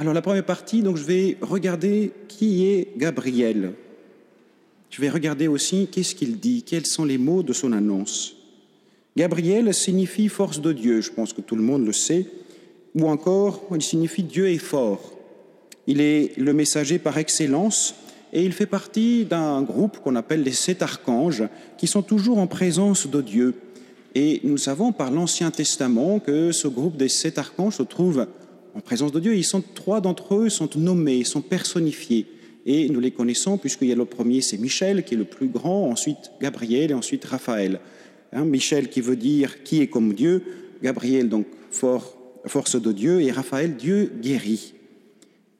Alors la première partie, donc je vais regarder qui est Gabriel. Je vais regarder aussi qu'est-ce qu'il dit, quels sont les mots de son annonce. Gabriel signifie force de Dieu, je pense que tout le monde le sait, ou encore il signifie Dieu est fort. Il est le messager par excellence et il fait partie d'un groupe qu'on appelle les sept archanges qui sont toujours en présence de Dieu. Et nous savons par l'Ancien Testament que ce groupe des sept archanges se trouve en présence de Dieu. Ils sont trois d'entre eux sont nommés, sont personnifiés. Et nous les connaissons puisqu'il y a le premier, c'est Michel qui est le plus grand, ensuite Gabriel et ensuite Raphaël. Hein, Michel qui veut dire qui est comme Dieu, Gabriel donc force de Dieu et Raphaël Dieu guérit.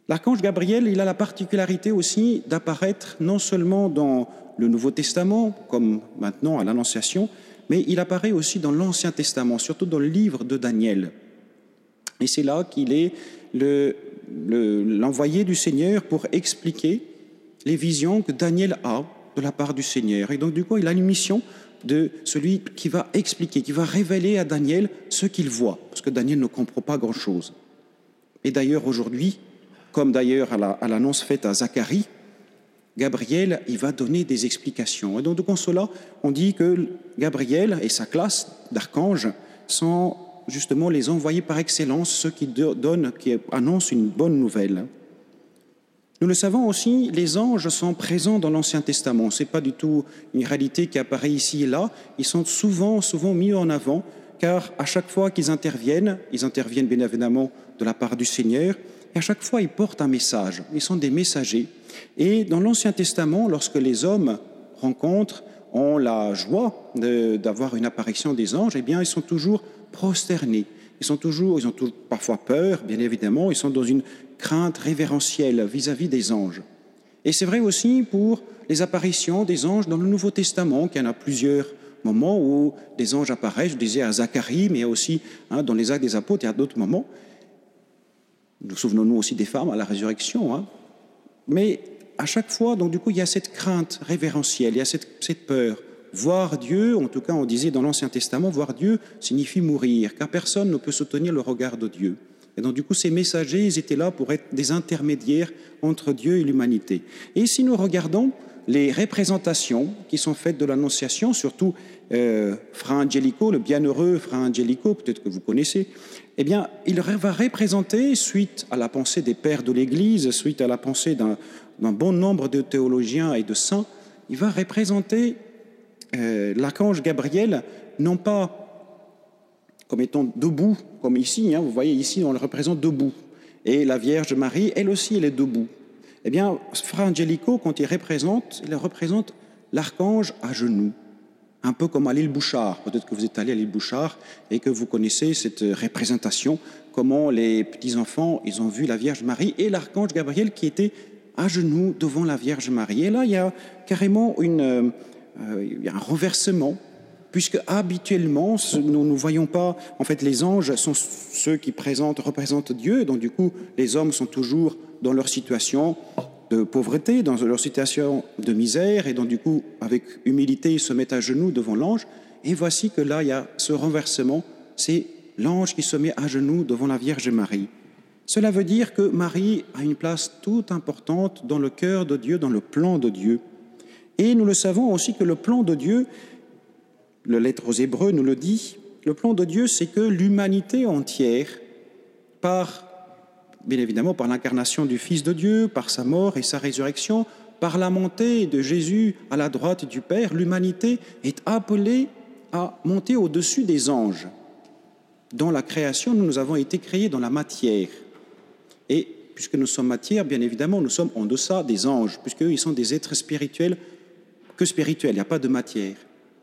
L'archange Gabriel, il a la particularité aussi d'apparaître non seulement dans le Nouveau Testament, comme maintenant à l'Annonciation, mais il apparaît aussi dans l'Ancien Testament, surtout dans le livre de Daniel. Et c'est là qu'il est l'envoyé du Seigneur pour expliquer les visions que Daniel a de la part du Seigneur. Et donc, du coup, il a une mission de celui qui va expliquer, qui va révéler à Daniel ce qu'il voit, parce que Daniel ne comprend pas grand-chose. Et d'ailleurs, aujourd'hui, comme d'ailleurs à l'annonce faite à Zacharie, Gabriel, il va donner des explications. Et donc, de cela, on dit que Gabriel et sa classe d'archanges sont justement les envoyés par excellence, ceux qui donnent, qui annoncent une bonne nouvelle. Nous le savons aussi, les anges sont présents dans l'Ancien Testament. Ce n'est pas du tout une réalité qui apparaît ici et là. Ils sont souvent, souvent mis en avant, car à chaque fois qu'ils interviennent, ils interviennent bien évidemment de la part du Seigneur, et à chaque fois, ils portent un message. Ils sont des messagers. Et dans l'Ancien Testament, lorsque les hommes rencontrent, ont la joie d'avoir une apparition des anges, eh bien, ils sont toujours prosternés. Ils sont toujours, ils ont parfois peur, bien évidemment. Ils sont dans une crainte révérentielle vis-à-vis des anges. Et c'est vrai aussi pour les apparitions des anges dans le Nouveau Testament, qu'il y en a plusieurs moments où des anges apparaissent. Je disais à Zacharie, mais aussi hein, dans les actes des apôtres, il y a d'autres moments. Nous souvenons-nous aussi des femmes à la résurrection. Hein. Mais à chaque fois, donc du coup, il y a cette crainte révérentielle, il y a cette, cette peur. Voir Dieu, en tout cas, on disait dans l'Ancien Testament, voir Dieu signifie mourir, car personne ne peut soutenir le regard de Dieu. Et donc, du coup, ces messagers, ils étaient là pour être des intermédiaires entre Dieu et l'humanité. Et si nous regardons les représentations qui sont faites de l'Annonciation, surtout euh, Fra Angelico, le bienheureux Fra Angelico, peut-être que vous connaissez, eh bien, il va représenter, suite à la pensée des pères de l'Église, suite à la pensée d'un bon nombre de théologiens et de saints, il va représenter euh, l'archange Gabriel, non pas comme étant debout, comme ici, hein, vous voyez ici, on le représente debout, et la Vierge Marie, elle aussi, elle est debout. Eh bien, Fra Angelico, quand il représente, il représente l'archange à genoux un peu comme à l'île Bouchard. Peut-être que vous êtes allé à l'île Bouchard et que vous connaissez cette représentation, comment les petits-enfants, ils ont vu la Vierge Marie et l'archange Gabriel qui était à genoux devant la Vierge Marie. Et là, il y a carrément une, euh, il y a un renversement, puisque habituellement, nous ne voyons pas, en fait, les anges sont ceux qui présentent, représentent Dieu, donc du coup, les hommes sont toujours dans leur situation de pauvreté, dans leur situation de misère, et donc du coup, avec humilité, ils se mettent à genoux devant l'ange. Et voici que là, il y a ce renversement, c'est l'ange qui se met à genoux devant la Vierge Marie. Cela veut dire que Marie a une place toute importante dans le cœur de Dieu, dans le plan de Dieu. Et nous le savons aussi que le plan de Dieu, le lettre aux Hébreux nous le dit, le plan de Dieu, c'est que l'humanité entière, par bien évidemment par l'incarnation du Fils de Dieu, par sa mort et sa résurrection, par la montée de Jésus à la droite du Père, l'humanité est appelée à monter au-dessus des anges. Dans la création, nous avons été créés dans la matière. Et puisque nous sommes matière, bien évidemment, nous sommes en deçà des anges, puisqu'ils sont des êtres spirituels que spirituels, il n'y a pas de matière.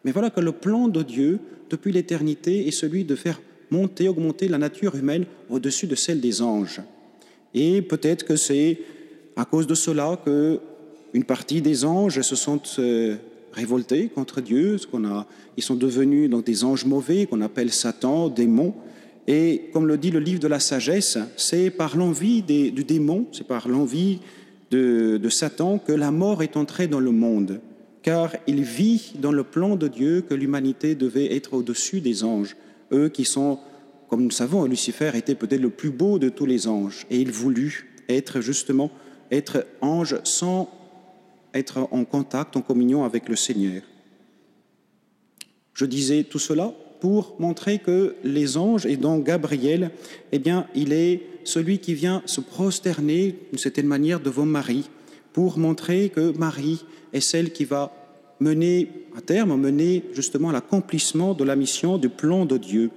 Mais voilà que le plan de Dieu, depuis l'éternité, est celui de faire monter, augmenter la nature humaine au-dessus de celle des anges. Et peut-être que c'est à cause de cela que une partie des anges se sont euh, révoltés contre Dieu, qu'on a, ils sont devenus donc des anges mauvais qu'on appelle Satan, démons. Et comme le dit le livre de la sagesse, c'est par l'envie du démon, c'est par l'envie de Satan que la mort est entrée dans le monde, car il vit dans le plan de Dieu que l'humanité devait être au-dessus des anges, eux qui sont comme nous savons, Lucifer était peut-être le plus beau de tous les anges, et il voulut être justement être ange sans être en contact, en communion avec le Seigneur. Je disais tout cela pour montrer que les anges, et donc Gabriel, eh bien, il est celui qui vient se prosterner d'une certaine manière devant Marie, pour montrer que Marie est celle qui va mener à terme, mener justement à l'accomplissement de la mission, du plan de Dieu.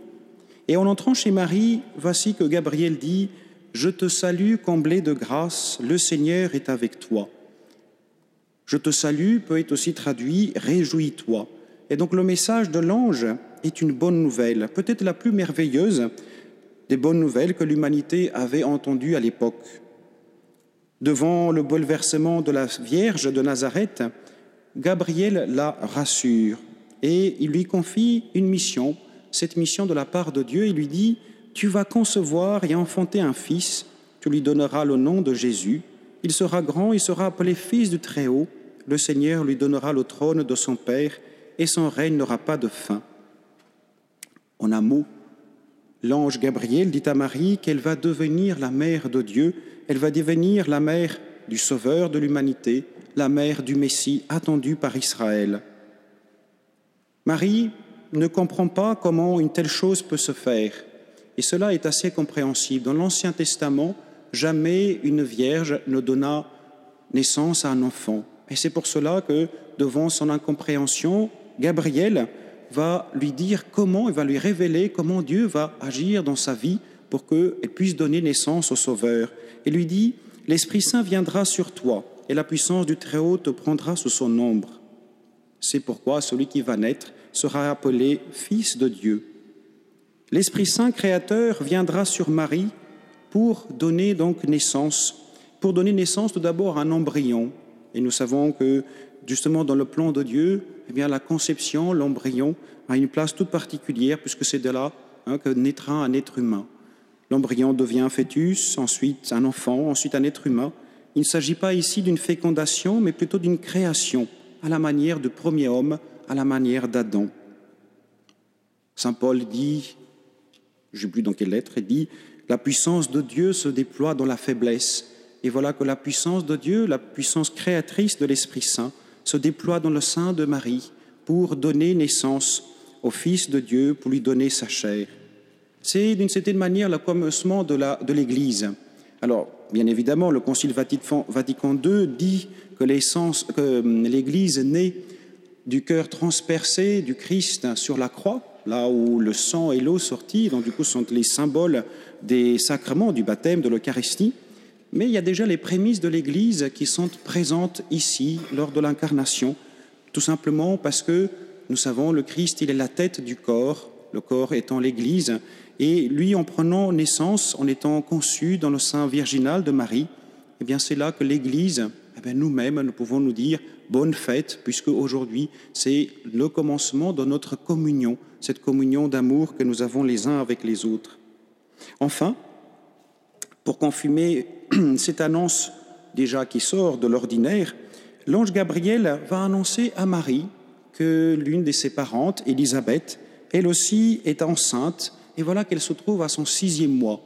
Et en entrant chez Marie, voici que Gabriel dit Je te salue, comblé de grâce, le Seigneur est avec toi. Je te salue peut être aussi traduit Réjouis-toi. Et donc le message de l'ange est une bonne nouvelle, peut-être la plus merveilleuse des bonnes nouvelles que l'humanité avait entendues à l'époque. Devant le bouleversement de la Vierge de Nazareth, Gabriel la rassure et il lui confie une mission, cette mission de la part de Dieu. Il lui dit, Tu vas concevoir et enfanter un fils, tu lui donneras le nom de Jésus, il sera grand, il sera appelé fils du Très-Haut, le Seigneur lui donnera le trône de son Père, et son règne n'aura pas de fin. En un mot, l'ange Gabriel dit à Marie qu'elle va devenir la mère de Dieu, elle va devenir la mère du Sauveur de l'humanité, la mère du Messie attendu par Israël. Marie ne comprend pas comment une telle chose peut se faire, et cela est assez compréhensible. Dans l'Ancien Testament, jamais une vierge ne donna naissance à un enfant. Et c'est pour cela que, devant son incompréhension, Gabriel va lui dire comment, il va lui révéler comment Dieu va agir dans sa vie pour qu'elle puisse donner naissance au Sauveur. Et lui dit, L'Esprit Saint viendra sur toi, et la puissance du Très-Haut te prendra sous son ombre. C'est pourquoi celui qui va naître sera appelé Fils de Dieu. L'Esprit Saint créateur viendra sur Marie pour donner donc naissance, pour donner naissance tout d'abord à un embryon. Et nous savons que justement dans le plan de Dieu, eh bien la conception, l'embryon a une place toute particulière puisque c'est de là hein, que naîtra un être humain. L'embryon devient un fœtus, ensuite un enfant, ensuite un être humain, il ne s'agit pas ici d'une fécondation, mais plutôt d'une création, à la manière du premier homme, à la manière d'Adam. Saint Paul dit, je ne sais plus dans quelle lettre, il dit, la puissance de Dieu se déploie dans la faiblesse. Et voilà que la puissance de Dieu, la puissance créatrice de l'Esprit Saint, se déploie dans le sein de Marie pour donner naissance au Fils de Dieu, pour lui donner sa chair. C'est d'une certaine manière le commencement de l'Église. Alors, bien évidemment, le Concile Vatican II dit que hum, l'Église naît du cœur transpercé du Christ sur la croix, là où le sang et l'eau sortis, donc du coup sont les symboles des sacrements du baptême, de l'Eucharistie. Mais il y a déjà les prémices de l'Église qui sont présentes ici lors de l'incarnation, tout simplement parce que nous savons le Christ, il est la tête du corps, le corps étant l'Église, et lui, en prenant naissance, en étant conçu dans le sein virginal de Marie, eh bien, c'est là que l'Église, eh nous-mêmes, nous pouvons nous dire bonne fête, puisque aujourd'hui, c'est le commencement de notre communion, cette communion d'amour que nous avons les uns avec les autres. Enfin, pour confirmer cette annonce déjà qui sort de l'ordinaire, l'ange Gabriel va annoncer à Marie que l'une de ses parentes, Élisabeth, elle aussi est enceinte et voilà qu'elle se trouve à son sixième mois.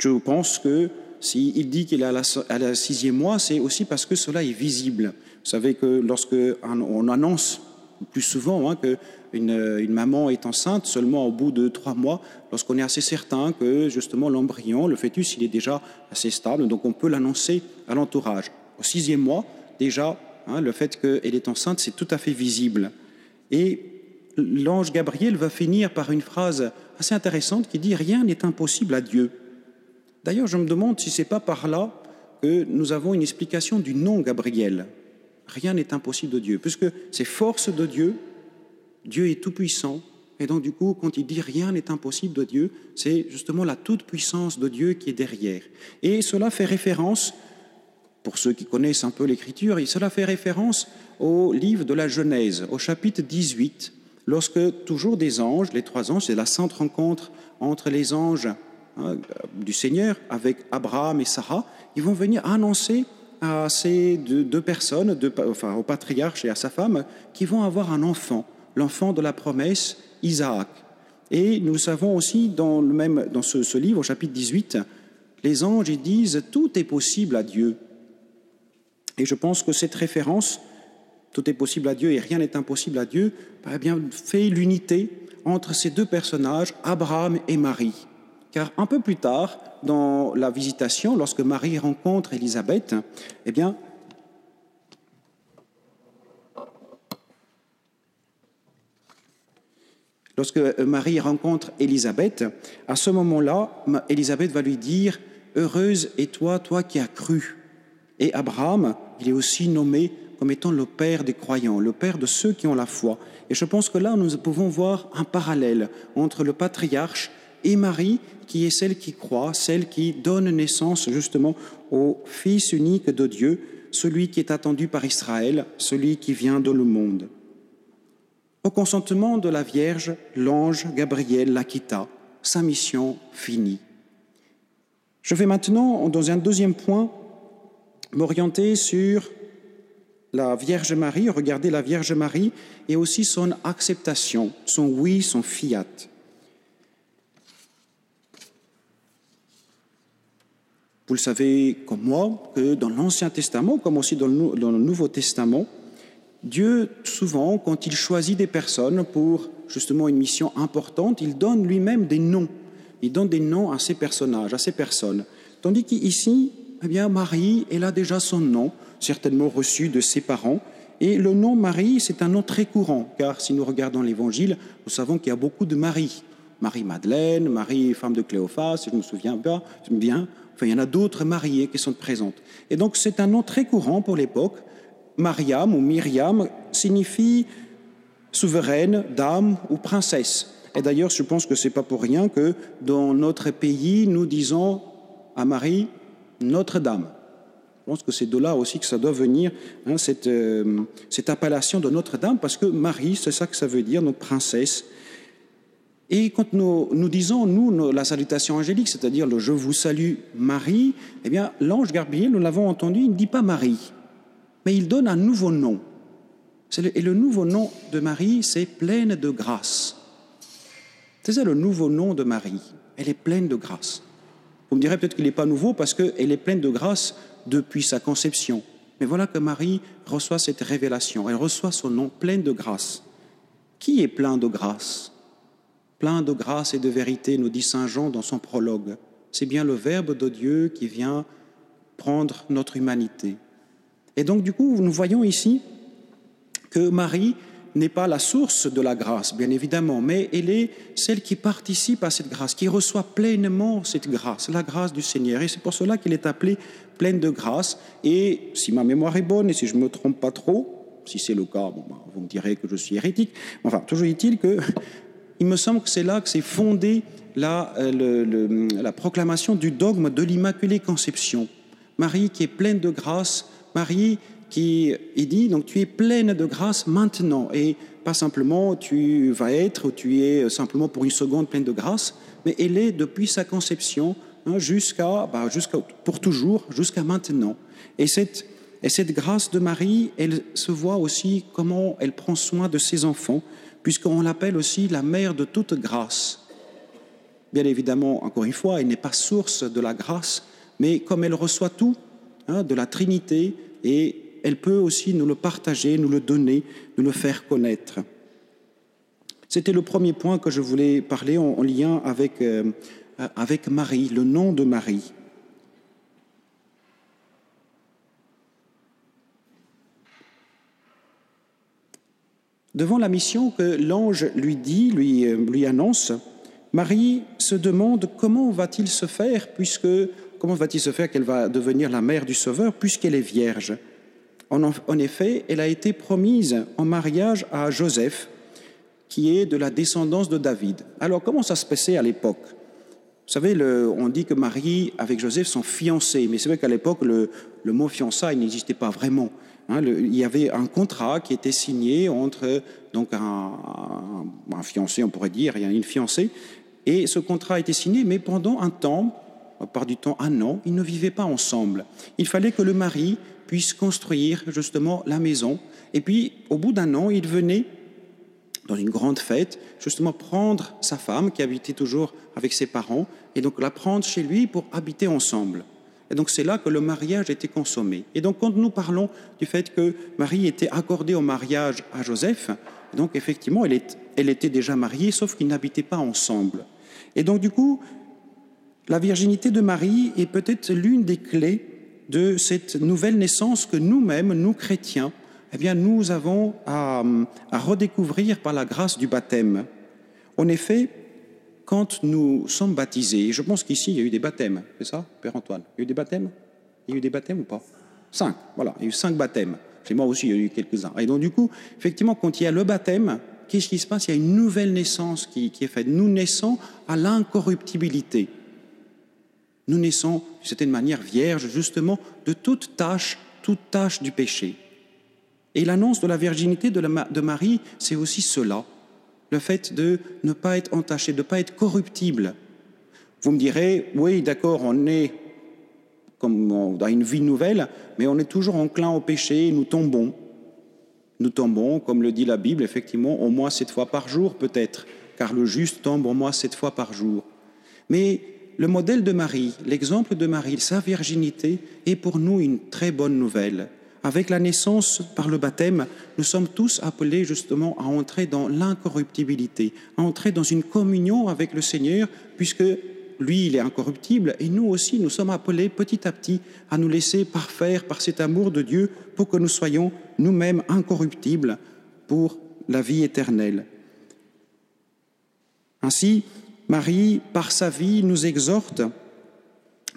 Je pense que s'il dit qu'il est à la, sixième mois, c'est aussi parce que cela est visible. Vous savez que lorsque on annonce plus souvent hein, qu'une une maman est enceinte seulement au bout de trois mois, lorsqu'on est assez certain que justement l'embryon, le fœtus, il est déjà assez stable, donc on peut l'annoncer à l'entourage. Au sixième mois, déjà, hein, le fait qu'elle est enceinte, c'est tout à fait visible. Et l'ange Gabriel va finir par une phrase assez intéressante qui dit Rien n'est impossible à Dieu. D'ailleurs, je me demande si ce n'est pas par là que nous avons une explication du nom Gabriel. Rien n'est impossible de Dieu, puisque c'est force de Dieu, Dieu est tout-puissant, et donc du coup, quand il dit rien n'est impossible de Dieu, c'est justement la toute-puissance de Dieu qui est derrière. Et cela fait référence, pour ceux qui connaissent un peu l'Écriture, cela fait référence au livre de la Genèse, au chapitre 18, lorsque toujours des anges, les trois anges, c'est la sainte rencontre entre les anges hein, du Seigneur avec Abraham et Sarah, ils vont venir annoncer à ces deux, personnes, enfin au patriarche et à sa femme, qui vont avoir un enfant, l'enfant de la promesse, Isaac. Et nous savons aussi dans, le même, ce, livre, au chapitre 18, les anges disent tout est possible à Dieu. Et je pense que cette référence, tout est possible à Dieu et rien n'est impossible à Dieu, eh bien, fait l'unité entre ces deux personnages, Abraham et Marie. Car un peu plus tard, dans la visitation, lorsque Marie rencontre Élisabeth, eh bien, lorsque Marie rencontre Élisabeth, à ce moment-là, Élisabeth va lui dire Heureuse es toi, toi qui as cru. Et Abraham, il est aussi nommé comme étant le père des croyants, le père de ceux qui ont la foi. Et je pense que là, nous pouvons voir un parallèle entre le patriarche et Marie, qui est celle qui croit, celle qui donne naissance justement au Fils unique de Dieu, celui qui est attendu par Israël, celui qui vient de le monde. Au consentement de la Vierge, l'ange Gabriel la quitta, sa mission finie. Je vais maintenant, dans un deuxième point, m'orienter sur la Vierge Marie, regarder la Vierge Marie et aussi son acceptation, son oui, son fiat. Vous le savez comme moi que dans l'Ancien Testament, comme aussi dans le, Nouveau Testament, Dieu, souvent, quand il choisit des personnes pour justement une mission importante, il donne lui-même des noms. Il donne des noms à ces personnages, à ces personnes. Tandis qu'ici, eh bien, Marie, elle a déjà son nom, certainement reçu de ses parents. Et le nom Marie, c'est un nom très courant, car si nous regardons l'Évangile, nous savons qu'il y a beaucoup de Marie. Marie-Madeleine, Marie, femme de Cléophas, si je me souviens bien, bien. Enfin, il y en a d'autres mariées qui sont présentes. Et donc, c'est un nom très courant pour l'époque. Mariam ou Myriam signifie souveraine, dame ou princesse. Et d'ailleurs, je pense que ce n'est pas pour rien que dans notre pays, nous disons à Marie Notre-Dame. Je pense que c'est de là aussi que ça doit venir, hein, cette, euh, cette, appellation de Notre-Dame, parce que Marie, c'est ça que ça veut dire, notre princesse. Et quand nous, nous disons, nous, la salutation angélique, c'est-à-dire le Je vous salue Marie, eh bien, l'ange Gabriel, nous l'avons entendu, il ne dit pas Marie, mais il donne un nouveau nom. et le nouveau nom de Marie, c'est pleine de grâce. C'est ça le nouveau nom de Marie. Elle est pleine de grâce. Vous me direz peut-être qu'il n'est pas nouveau parce qu'elle est pleine de grâce depuis sa conception. Mais voilà que Marie reçoit cette révélation, elle reçoit son nom plein de grâce. Qui est plein de grâce? Plein de grâce et de vérité, nous dit Saint Jean dans son prologue. C'est bien le Verbe de Dieu qui vient prendre notre humanité. Et donc du coup, nous voyons ici que Marie n'est pas la source de la grâce, bien évidemment, mais elle est celle qui participe à cette grâce, qui reçoit pleinement cette grâce, la grâce du Seigneur. Et c'est pour cela qu'elle est appelée pleine de grâce. Et si ma mémoire est bonne et si je ne me trompe pas trop, si c'est le cas, ben, vous me direz que je suis hérétique. Enfin, toujours est-il que il me semble que c'est là que s'est fondée la, euh, la proclamation du dogme de l'Immaculée Conception. Marie qui est pleine de grâce, Marie qui est dit, donc tu es pleine de grâce maintenant, et pas simplement tu vas être, tu es simplement pour une seconde pleine de grâce, mais elle est depuis sa conception hein, jusqu'à, bah, jusqu'à, pour toujours, jusqu'à maintenant. Et cette, et cette grâce de Marie, elle se voit aussi comment elle prend soin de ses enfants, puisqu'on l'appelle aussi la mère de toute grâce. Bien évidemment, encore une fois, elle n'est pas source de la grâce, mais comme elle reçoit tout hein, de la Trinité et elle peut aussi nous le partager, nous le donner, nous le faire connaître. C'était le premier point que je voulais parler en, lien avec, euh, avec Marie, le nom de Marie. Devant la mission que l'ange lui dit, lui, euh, annonce, Marie se demande comment va-t-il se faire, puisque comment va-t-il se faire qu'elle va devenir la mère du Sauveur, puisqu'elle est vierge? En, effet, elle a été promise en mariage à Joseph, qui est de la descendance de David. Alors, comment ça se passait à l'époque? Vous savez, on dit que Marie avec Joseph sont fiancés, mais c'est vrai qu'à l'époque, le, mot fiançailles n'existait pas vraiment. Hein. il y avait un contrat qui était signé entre donc un, fiancé, on pourrait dire, et une fiancée, et ce contrat a été signé, mais pendant un temps, par du temps un an, ils ne vivaient pas ensemble. Il fallait que le mari puisse construire justement la maison. Et puis, au bout d'un an, il venait dans une grande fête, justement prendre sa femme qui habitait toujours avec ses parents et donc la prendre chez lui pour habiter ensemble. Et donc c'est là que le mariage était consommé. Et donc quand nous parlons du fait que Marie était accordée au mariage à Joseph, donc effectivement elle, est, elle était déjà mariée, sauf qu'ils n'habitaient pas ensemble. Et donc du coup, la virginité de Marie est peut-être l'une des clés de cette nouvelle naissance que nous-mêmes, nous chrétiens, eh bien, nous avons à, redécouvrir par la grâce du baptême. En effet, quand nous sommes baptisés, je pense qu'ici, il y a eu des baptêmes, c'est ça, Père Antoine? Il y a eu des baptêmes? Il y a eu des baptêmes ou pas? Cinq, voilà, il y a eu cinq baptêmes. Chez moi aussi, il y a eu quelques-uns. Et donc, du coup, effectivement, quand il y a le baptême, qu'est-ce qui se passe? Il y a une nouvelle naissance qui, est faite. Nous naissons à l'incorruptibilité. Nous naissons, d'une certaine manière, vierges, justement, de toute tâche, toute tâche du péché. Et l'annonce de la virginité de, Marie, c'est aussi cela, le fait de ne pas être entaché, de ne pas être corruptible. Vous me direz, oui, d'accord, on est comme dans une vie nouvelle, mais on est toujours enclin au péché, nous tombons. Nous tombons, comme le dit la Bible, effectivement, au moins sept fois par jour peut-être, car le juste tombe au moins sept fois par jour. Mais le modèle de Marie, l'exemple de Marie, sa virginité, est pour nous une très bonne nouvelle. Avec la naissance par le baptême, nous sommes tous appelés justement à entrer dans l'incorruptibilité, à entrer dans une communion avec le Seigneur, puisque lui, il est incorruptible, et nous aussi, nous sommes appelés petit à petit à nous laisser parfaire par cet amour de Dieu pour que nous soyons nous-mêmes incorruptibles pour la vie éternelle. Ainsi, Marie, par sa vie, nous exhorte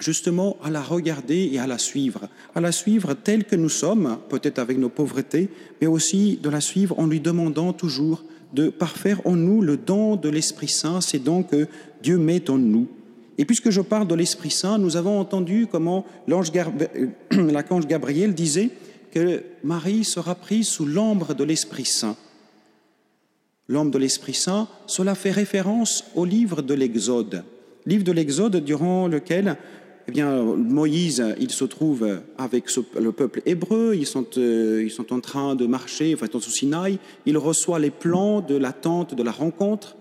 justement à la regarder et à la suivre, à la suivre telle que nous sommes, peut-être avec nos pauvretés, mais aussi de la suivre en lui demandant toujours de parfaire en nous le don de l'Esprit Saint, c'est donc que Dieu met en nous. Et puisque je parle de l'Esprit Saint, nous avons entendu comment l'archange Gabriel disait que Marie sera prise sous l'ombre de l'Esprit Saint l'homme de l'Esprit Saint, cela fait référence au livre de l'Exode. Livre de l'Exode durant lequel eh bien, Moïse, il se trouve avec le peuple hébreu, ils sont, euh, ils sont en train de marcher, enfin, sous Sinaï, il reçoit les plans de la tente de la rencontre,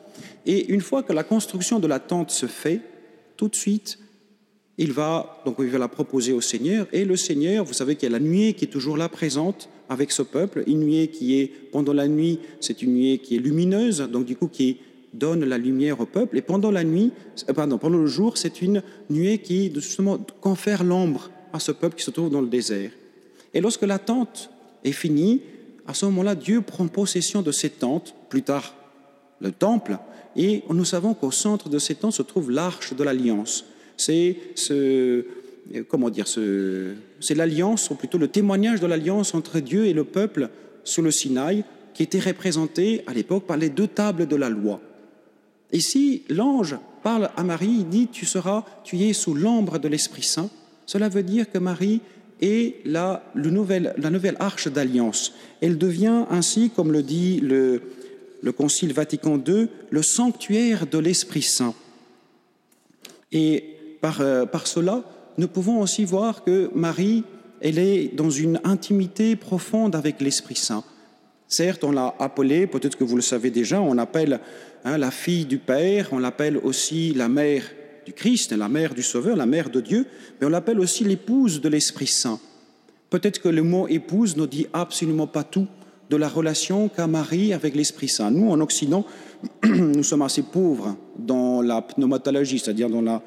et une fois que la construction de la tente se fait, tout de suite, il va, donc il va la proposer au Seigneur, et le Seigneur, vous savez qu'il y a la nuée qui est toujours là présente, avec ce peuple, une nuée qui est, pendant la nuit, c'est une nuée qui est lumineuse, donc du coup qui donne la lumière au peuple, et pendant la nuit, euh, pardon, pendant le jour, c'est une nuée qui justement confère l'ombre à ce peuple qui se trouve dans le désert. Et lorsque la tente est finie, à ce moment-là, Dieu prend possession de cette tente, plus tard le temple, et nous savons qu'au centre de cette tente se trouve l'arche de l'alliance. C'est ce, comment dire, c'est l'alliance, ou plutôt le témoignage de l'alliance entre Dieu et le peuple sous le Sinaï, qui était représenté à l'époque par les deux tables de la loi. Si l'ange parle à Marie, il dit Tu seras, tu es sous l'ombre de l'Esprit Saint, cela veut dire que Marie est la, le nouvel, la nouvelle arche d'alliance. Elle devient ainsi, comme le dit le, le Concile Vatican II, le sanctuaire de l'Esprit Saint. Et euh, par cela, nous pouvons aussi voir que Marie, elle est dans une intimité profonde avec l'Esprit Saint. Certes, on l'a appelée, peut-être que vous le savez déjà, on appelle hein, la fille du Père, on l'appelle aussi la mère du Christ, la mère du Sauveur, la mère de Dieu, mais on l'appelle aussi l'épouse de l'Esprit Saint. Peut-être que le mot épouse ne dit absolument pas tout de la relation qu'a Marie avec l'Esprit Saint. Nous, en Occident, nous sommes assez pauvres dans la pneumatologie, c'est-à-dire dans, la,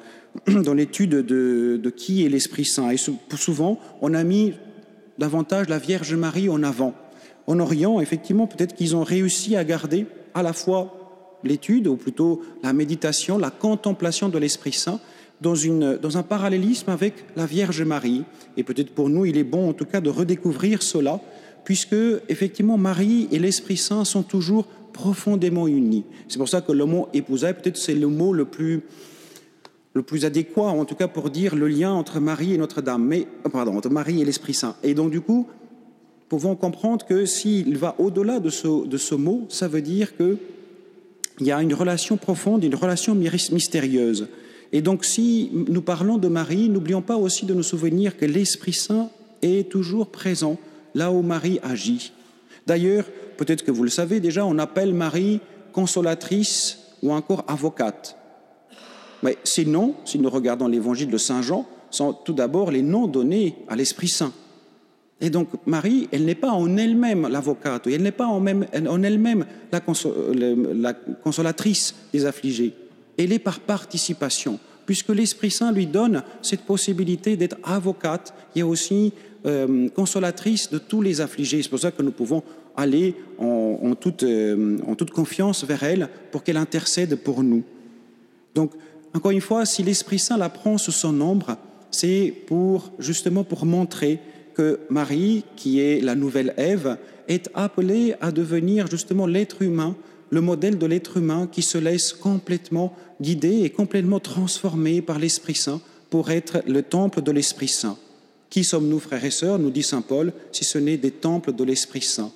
dans l'étude de, de, qui est l'Esprit Saint. Et souvent, on a mis davantage la Vierge Marie en avant. En Orient, effectivement, peut-être qu'ils ont réussi à garder à la fois l'étude, ou plutôt la méditation, la contemplation de l'Esprit Saint, dans, une, dans un parallélisme avec la Vierge Marie. Et peut-être pour nous, il est bon en tout cas de redécouvrir cela, puisque effectivement Marie et l'Esprit Saint sont toujours profondément unis. C'est pour ça que le mot épousaille, peut-être c'est le mot le plus, le plus adéquat, en tout cas pour dire le lien entre Marie et Notre-Dame, mais pardon, entre Marie et l'Esprit Saint. Et donc du coup, pouvons comprendre que s'il va au-delà de ce, de ce mot, ça veut dire que il y a une relation profonde, une relation mystérieuse. Et donc, si nous parlons de Marie, n'oublions pas aussi de nous souvenir que l'Esprit Saint est toujours présent là où Marie agit. D'ailleurs, peut-être que vous le savez déjà, on appelle Marie consolatrice ou encore avocate. Mais ces noms, si nous regardons l'évangile de Saint Jean, sont tout d'abord les noms donnés à l'Esprit Saint. Et donc Marie, elle n'est pas en elle-même l'avocate, elle n'est pas en, elle-même la, la consolatrice des affligés. Elle est par participation, puisque l'Esprit Saint lui donne cette possibilité d'être avocate et aussi euh, consolatrice de tous les affligés. C'est pour ça que nous pouvons aller en, toute, euh, en toute confiance vers elle pour qu'elle intercède pour nous. Donc, encore une fois, si l'Esprit Saint la prend sous son ombre, c'est pour justement pour montrer que Marie, qui est la nouvelle Ève, est appelée à devenir justement l'être humain, le modèle de l'être humain qui se laisse complètement guider et complètement transformer par l'Esprit Saint pour être le temple de l'Esprit Saint. Qui sommes-nous, frères et sœurs, nous dit Saint Paul, si ce n'est des temples de l'Esprit Saint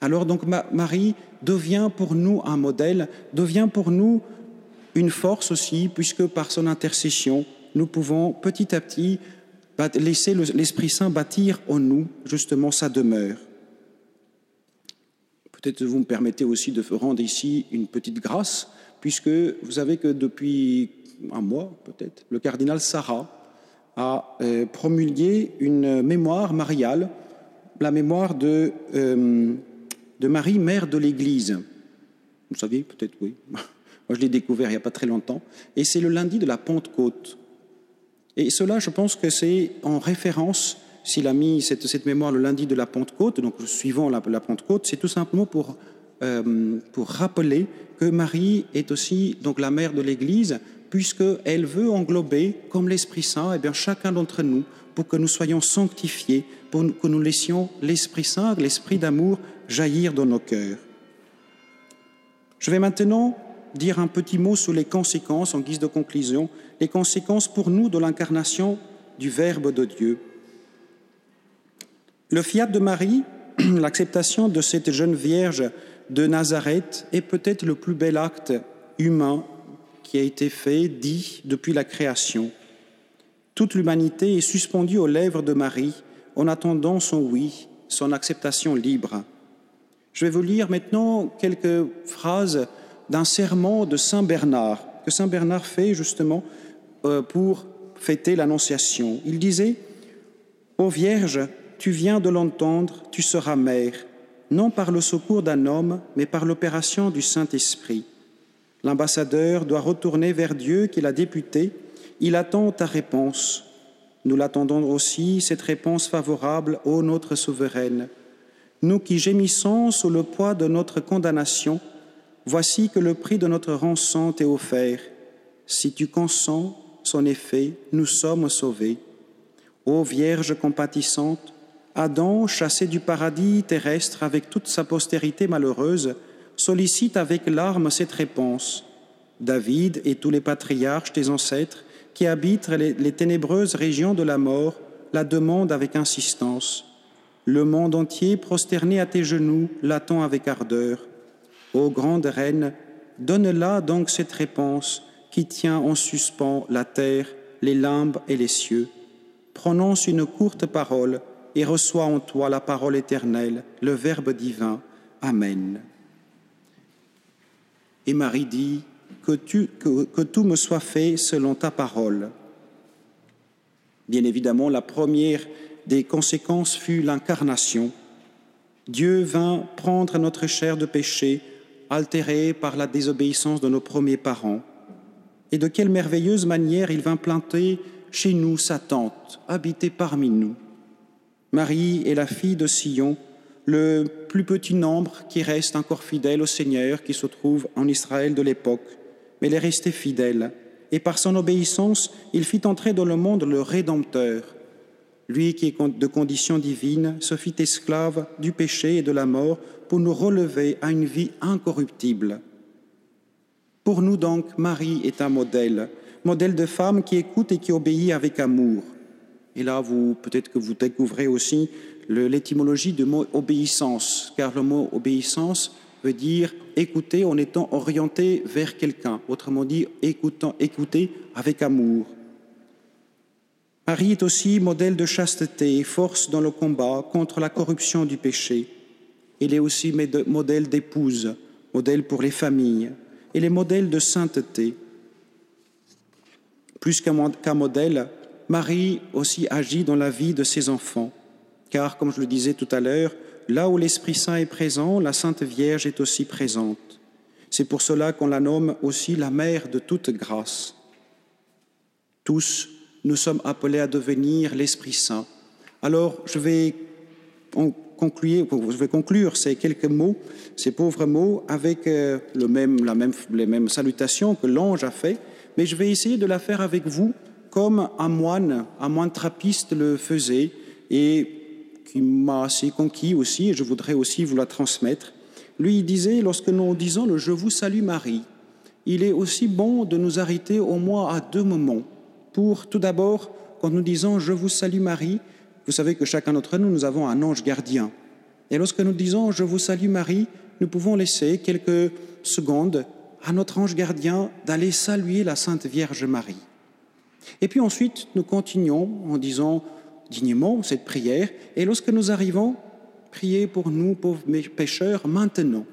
Alors donc Marie devient pour nous un modèle, devient pour nous une force aussi, puisque par son intercession, nous pouvons petit à petit laisser l'Esprit Saint bâtir en nous justement sa demeure. Peut-être vous me permettez aussi de rendre ici une petite grâce, puisque vous savez que depuis un mois peut-être, le cardinal Sarah a euh, promulgué une mémoire mariale, la mémoire de, euh, de Marie, mère de l'Église. Vous savez, peut-être oui. Moi, je l'ai découvert il n'y a pas très longtemps. Et c'est le lundi de la Pentecôte. Et cela, je pense que c'est en référence, s'il a mis cette, cette, mémoire le lundi de la Pentecôte, donc suivant la, la Pentecôte, c'est tout simplement pour, euh, pour rappeler que Marie est aussi donc la mère de l'Église, puisqu'elle veut englober, comme l'Esprit Saint, eh bien, chacun d'entre nous, pour que nous soyons sanctifiés, pour que nous laissions l'Esprit Saint, l'Esprit d'amour jaillir dans nos cœurs. Je vais maintenant dire un petit mot sur les conséquences, en guise de conclusion, les conséquences pour nous de l'incarnation du Verbe de Dieu. Le fiat de Marie, l'acceptation de cette jeune Vierge de Nazareth, est peut-être le plus bel acte humain qui a été fait, dit, depuis la création. Toute l'humanité est suspendue aux lèvres de Marie en attendant son oui, son acceptation libre. Je vais vous lire maintenant quelques phrases d'un serment de Saint Bernard, que Saint Bernard fait justement euh, pour fêter l'Annonciation. Il disait Ô Vierge, tu viens de l'entendre, tu seras mère, non par le secours d'un homme, mais par l'opération du Saint-Esprit. L'ambassadeur doit retourner vers Dieu qui l'a député. Il attend ta réponse. Nous l'attendons aussi, cette réponse favorable, ô notre souveraine. Nous qui gémissons sous le poids de notre condamnation, Voici que le prix de notre rançon t'est offert. Si tu consens son effet, nous sommes sauvés. Ô Vierge compatissante, Adam, chassé du paradis terrestre avec toute sa postérité malheureuse, sollicite avec larmes cette réponse. David et tous les patriarches, tes ancêtres, qui habitent les, ténébreuses régions de la mort, la demandent avec insistance. Le monde entier, prosterné à tes genoux, l'attend avec ardeur. Ô grande reine, donne-la donc cette réponse qui tient en suspens la terre, les limbes et les cieux. Prononce une courte parole et reçois en toi la parole éternelle, le Verbe divin. Amen. Et Marie dit, que, que tout me soit fait selon ta parole. Bien évidemment, la première des conséquences fut l'incarnation. Dieu vint prendre notre chair de péché altérés par la désobéissance de nos premiers parents. Et de quelle merveilleuse manière il vint planter chez nous sa tente, habiter parmi nous. Marie est la fille de Sion, le plus petit nombre qui reste encore fidèle au Seigneur qui se trouve en Israël de l'époque, mais elle est restée fidèle, et par son obéissance, il fit entrer dans le monde le Rédempteur. Lui qui est de condition divine se fit esclave du péché et de la mort pour nous relever à une vie incorruptible. Pour nous donc, Marie est un modèle, modèle de femme qui écoute et qui obéit avec amour. Et là, vous peut-être que vous découvrez aussi l'étymologie du mot obéissance, car le mot obéissance veut dire écouter en étant orienté vers quelqu'un, autrement dit écoutant, écouter avec amour. Marie est aussi modèle de chasteté et force dans le combat contre la corruption du péché. Il est aussi modèle d'épouse, modèle pour les familles, et les modèles de sainteté. Plus qu'un modèle, Marie aussi agit dans la vie de ses enfants, car, comme je le disais tout à l'heure, là où l'Esprit Saint est présent, la Sainte Vierge est aussi présente. C'est pour cela qu'on la nomme aussi la mère de toute grâce. Tous, nous sommes appelés à devenir l'Esprit Saint. Alors, je vais conclure, je vais conclure ces quelques mots, ces pauvres mots, avec euh, le même, la même, les mêmes salutations que l'ange a fait, mais je vais essayer de la faire avec vous comme un moine, un moine trappiste le faisait et qui m'a assez conquis aussi, et je voudrais aussi vous la transmettre. Lui, il disait, lorsque nous disons le Je vous salue Marie, il est aussi bon de nous arrêter au moins à deux moments. Pour tout d'abord, quand nous disons Je vous salue Marie, vous savez que chacun d'entre nous, nous avons un ange gardien. Et lorsque nous disons Je vous salue Marie, nous pouvons laisser quelques secondes à notre ange gardien d'aller saluer la Sainte Vierge Marie. Et puis ensuite, nous continuons en disant dignement cette prière, et lorsque nous arrivons, priez pour nous, pauvres pécheurs, maintenant.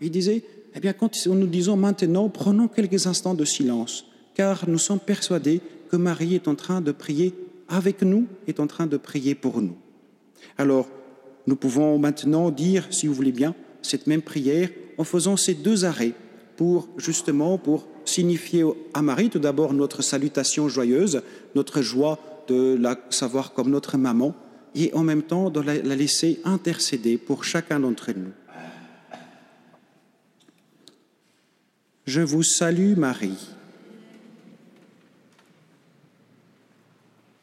Il disait, eh bien, quand nous disons maintenant, prenons quelques instants de silence, car nous sommes persuadés que Marie est en train de prier avec nous, est en train de prier pour nous. Alors, nous pouvons maintenant dire, si vous voulez bien, cette même prière en faisant ces deux arrêts pour justement pour signifier à Marie tout d'abord notre salutation joyeuse, notre joie de la savoir comme notre maman, et en même temps de la, laisser intercéder pour chacun d'entre nous. Je vous salue Marie,